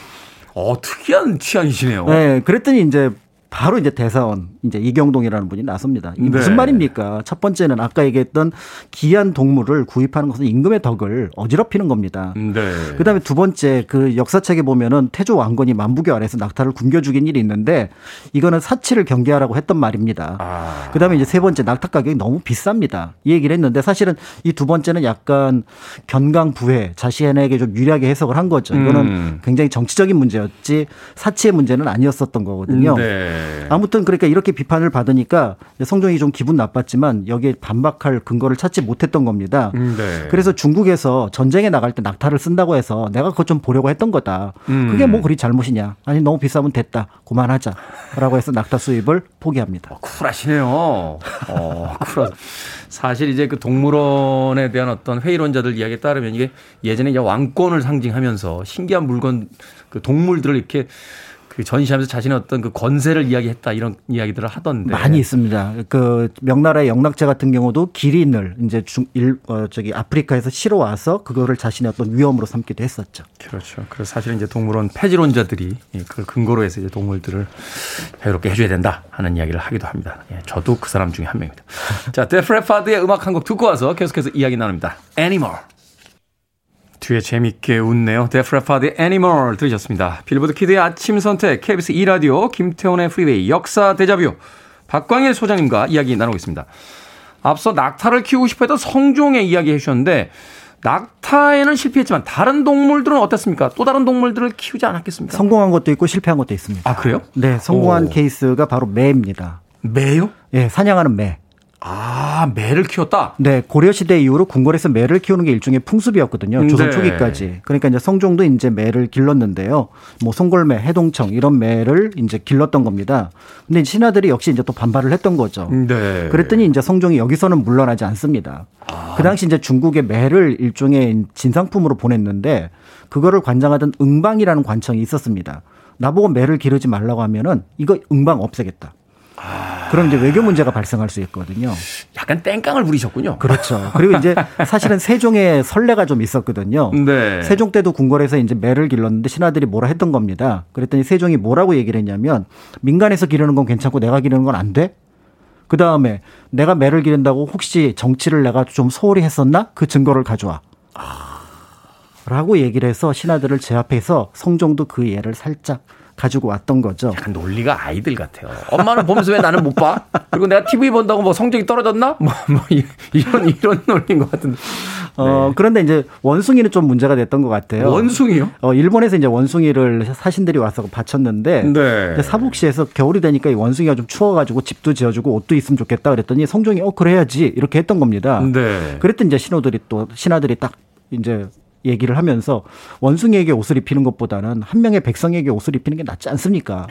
어, 특이한 취향이시네요. 네, 그랬더니 이제 바로 이제 대사원 이제 이경동이라는 분이 나섭니다. 이게 네. 무슨 말입니까? 첫 번째는 아까 얘기했던 귀한 동물을 구입하는 것은 임금의 덕을 어지럽히는 겁니다. 네. 그다음에 두 번째 그 역사책에 보면은 태조 왕건이 만부교 아래서 낙타를 굶겨 죽인 일이 있는데 이거는 사치를 경계하라고 했던 말입니다. 아. 그다음에 이제 세 번째 낙타 가격이 너무 비쌉니다. 이 얘기를 했는데 사실은 이 두 번째는 약간 견강부회 자신에게 좀 유리하게 해석을 한 거죠. 이거는 음. 굉장히 정치적인 문제였지 사치의 문제는 아니었었던 거거든요. 네. 아무튼 그러니까 이렇게 비판을 받으니까 성종이 좀 기분 나빴지만 여기에 반박할 근거를 찾지 못했던 겁니다. 음, 네. 그래서 중국에서 전쟁에 나갈 때 낙타를 쓴다고 해서 내가 그것 좀 보려고 했던 거다. 음. 그게 뭐 그리 잘못이냐. 아니 너무 비싸면 됐다. 그만하자. 라고 해서 낙타 수입을 포기합니다. 어, 쿨하시네요. 어, 쿨하. 사실 이제 그 동물원에 대한 어떤 회의론자들 이야기에 따르면 이게 예전에 이제 왕권을 상징하면서 신기한 물건 그 동물들을 이렇게 그 전시하면서 자신의 어떤 그 권세를 이야기했다 이런 이야기들을 하던데 많이 있습니다. 그 명나라의 영락제 같은 경우도 기린을 이제 중일 어, 저기 아프리카에서 실어 와서 그거를 자신의 어떤 위험으로 삼기도 했었죠. 그렇죠. 그래서 사실 이제 동물원 폐지론자들이 그걸 근거로 해서 이제 동물들을 자유롭게 해줘야 된다 하는 이야기를 하기도 합니다. 예, 저도 그 사람 중에 한 명입니다. [laughs] 자, Def Leppard의 음악 한 곡 듣고 와서 계속해서 이야기 나눕니다. Animal. 뒤에 재밌게 웃네요. Def Leppard의 Animal 들으셨습니다. 빌보드 키드의 아침 선택, KBS 2라디오, 김태훈의 프리웨이, 역사 데자뷰, 박광일 소장님과 이야기 나누고 있습니다. 앞서 낙타를 키우고 싶어 했던 성종의 이야기 해주셨는데, 낙타에는 실패했지만 다른 동물들은 어땠습니까? 또 다른 동물들을 키우지 않았겠습니까? 성공한 것도 있고 실패한 것도 있습니다. 아, 그래요? 네, 성공한 오. 케이스가 바로 매입니다. 매요? 네, 사냥하는 매. 아, 매를 키웠다? 네, 고려시대 이후로 궁궐에서 매를 키우는 게 일종의 풍습이었거든요. 조선 네. 초기까지. 그러니까 이제 성종도 이제 매를 길렀는데요. 뭐 송골매, 해동청 이런 매를 이제 길렀던 겁니다. 근데 신하들이 역시 이제 또 반발을 했던 거죠. 네. 그랬더니 이제 성종이 여기서는 물러나지 않습니다. 아. 그 당시 이제 중국의 매를 일종의 진상품으로 보냈는데 그거를 관장하던 응방이라는 관청이 있었습니다. 나보고 매를 기르지 말라고 하면은 이거 응방 없애겠다. 아. 그럼 이제 외교 문제가 발생할 수 있거든요. 약간 땡깡을 부리셨군요. 그렇죠. 그리고 이제 사실은 세종의 선례가 좀 있었거든요. 네. 세종 때도 궁궐에서 이제 매를 길렀는데 신하들이 뭐라 했던 겁니다. 그랬더니 세종이 뭐라고 얘기를 했냐면 민간에서 기르는 건 괜찮고 내가 기르는 건 안 돼? 그 다음에 내가 매를 기른다고 혹시 정치를 내가 좀 소홀히 했었나? 그 증거를 가져와. 라고 얘기를 해서 신하들을 제압해서 성종도 그 예를 살짝 가지고 왔던 거죠. 약간 논리가 아이들 같아요. 엄마는 보면서 왜 나는 못 봐? 그리고 내가 TV 본다고 뭐 성적이 떨어졌나? 뭐, 뭐 이런 이런 논리인 것 같은데. 어, 네. 그런데 이제 원숭이는 좀 문제가 됐던 것 같아요. 원숭이요? 어, 일본에서 이제 원숭이를 사신들이 와서 바쳤는데 네. 사북시에서 겨울이 되니까 이 원숭이가 좀 추워가지고 집도 지어주고 옷도 있으면 좋겠다 그랬더니 성종이 어 그래야지 이렇게 했던 겁니다. 네. 그랬더니 이제 신호들이 또 신하들이 딱 이제 얘기를 하면서 원숭이에게 옷을 입히는 것보다는 한 명의 백성에게 옷을 입히는 게 낫지 않습니까?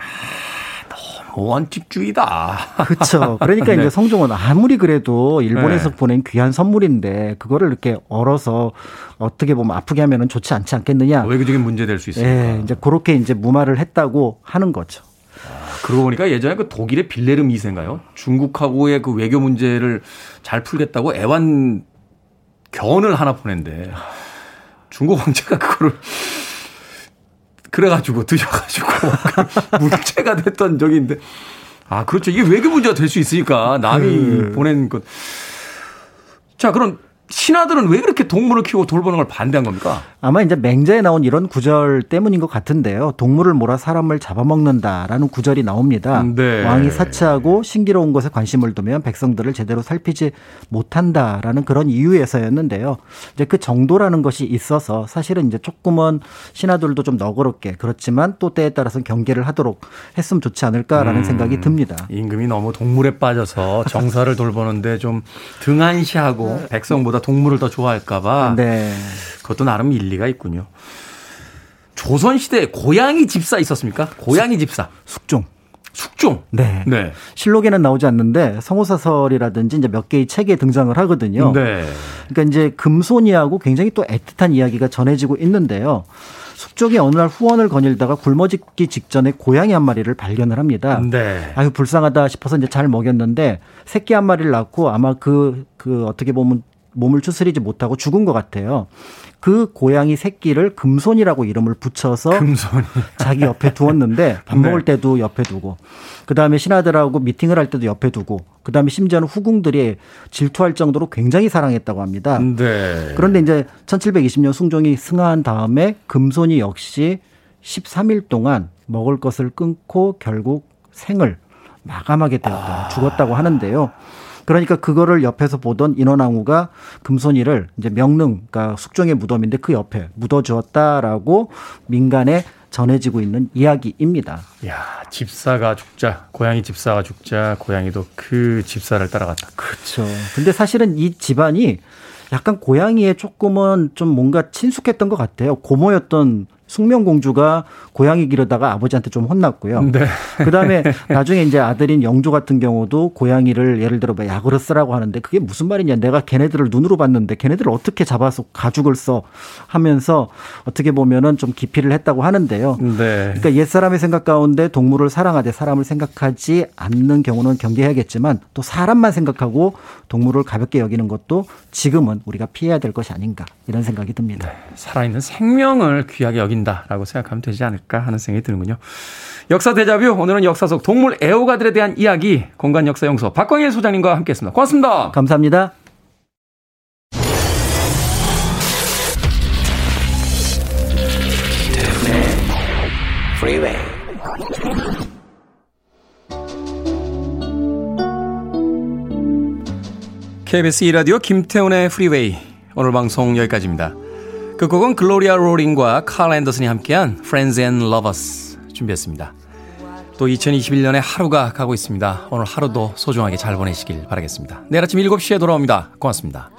원칙주의다. 그렇죠. 그러니까 [laughs] 네. 이제 성종은 아무리 그래도 일본에서 네. 보낸 귀한 선물인데 그거를 이렇게 얼어서 어떻게 보면 아프게 하면은 좋지 않지 않겠느냐. 외교적인 문제 될 수 있으니까. 네, 이제 그렇게 이제 무마를 했다고 하는 거죠. 아, 그러고 보니까 예전에 그 독일의 빌레름 2세인가요? 중국하고의 그 외교 문제를 잘 풀겠다고 애완 견을 하나 보낸데 중국 황제가 그거를 [laughs] 그래가지고 드셔가지고 [laughs] 문제가 됐던 적이 있는데 아 그렇죠 이게 외교 문제가 될 수 있으니까 남이 음. 보낸 것. 자 그럼 신하들은 왜 그렇게 동물을 키우고 돌보는 걸 반대한 겁니까? 아마 이제 맹자에 나온 이런 구절 때문인 것 같은데요. 동물을 몰아 사람을 잡아먹는다라는 구절이 나옵니다. 네. 왕이 사치하고 신기로운 것에 관심을 두면 백성들을 제대로 살피지 못한다라는 그런 이유에서였는데요. 이제 그 정도라는 것이 있어서 사실은 이제 조금은 신하들도 좀 너그럽게 그렇지만 또 때에 따라서는 경계를 하도록 했으면 좋지 않을까라는 음, 생각이 듭니다. 임금이 너무 동물에 빠져서 정사를 돌보는데 좀 등한시하고 백성보다 사람보다 동물을 더 좋아할까봐. 네. 그것도 나름 일리가 있군요. 조선시대에 고양이 집사 있었습니까? 고양이 집사. 숙종. 숙종. 네. 네. 실록에는 나오지 않는데 성호사설이라든지 이제 몇 개의 책에 등장을 하거든요. 네. 그러니까 이제 금손이하고 굉장히 또 애틋한 이야기가 전해지고 있는데요. 숙종이 어느 날 후원을 거닐다가 굶어 죽기 직전에 고양이 한 마리를 발견을 합니다. 네. 아유 불쌍하다 싶어서 이제 잘 먹였는데 새끼 한 마리를 낳고 아마 그그 그 어떻게 보면 몸을 추스리지 못하고 죽은 것 같아요. 그 고양이 새끼를 금손이라고 이름을 붙여서 금손이. 자기 옆에 두었는데 [laughs] 밥 네. 먹을 때도 옆에 두고 그 다음에 신하들하고 미팅을 할 때도 옆에 두고 그 다음에 심지어는 후궁들이 질투할 정도로 굉장히 사랑했다고 합니다. 네. 그런데 이제 1720년 숭종이 승하한 다음에 금손이 역시 13일 동안 먹을 것을 끊고 결국 생을 마감하게 되었다. 아. 죽었다고 하는데요. 그러니까 그거를 옆에서 보던 인원왕후가 금손이를 이제 명릉, 그러니까 숙종의 무덤인데 그 옆에 묻어주었다라고 민간에 전해지고 있는 이야기입니다. 야, 집사가 죽자, 고양이 집사가 죽자, 고양이도 그 집사를 따라갔다. 그렇죠. 근데 사실은 이 집안이 약간 고양이에 조금은 좀 뭔가 친숙했던 것 같아요. 고모였던 숙명공주가 고양이 기르다가 아버지한테 좀 혼났고요. 네. 그 다음에 나중에 이제 아들인 영조 같은 경우도 고양이를 예를 들어 뭐 약으로 쓰라고 하는데 그게 무슨 말이냐. 내가 걔네들을 눈으로 봤는데 걔네들을 어떻게 잡아서 가죽을 써 하면서 어떻게 보면은 좀 기피를 했다고 하는데요. 네. 그러니까 옛사람의 생각 가운데 동물을 사랑하되 사람을 생각하지 않는 경우는 경계해야겠지만 또 사람만 생각하고 동물을 가볍게 여기는 것도 지금은 우리가 피해야 될 것이 아닌가 이런 생각이 듭니다. 네. 살아있는 생명을 귀하게 여기 보인다라고 생각하면 되지 않을까 하는 생각이 드는군요. 역사 대자뷰 오늘은 역사 속 동물 애호가들에 대한 이야기 공간 역사 연구소 박광일 소장님과 함께했습니다. 고맙습니다. 감사합니다. KBS 2라디오 김태훈의 프리웨이 오늘 방송 여기까지입니다. 끝 곡은 글로리아 로링과 칼 앤더슨이 함께한 Friends and Lovers 준비했습니다. 또 2021년에 하루가 가고 있습니다. 오늘 하루도 소중하게 잘 보내시길 바라겠습니다. 내일 아침 7시에 돌아옵니다. 고맙습니다.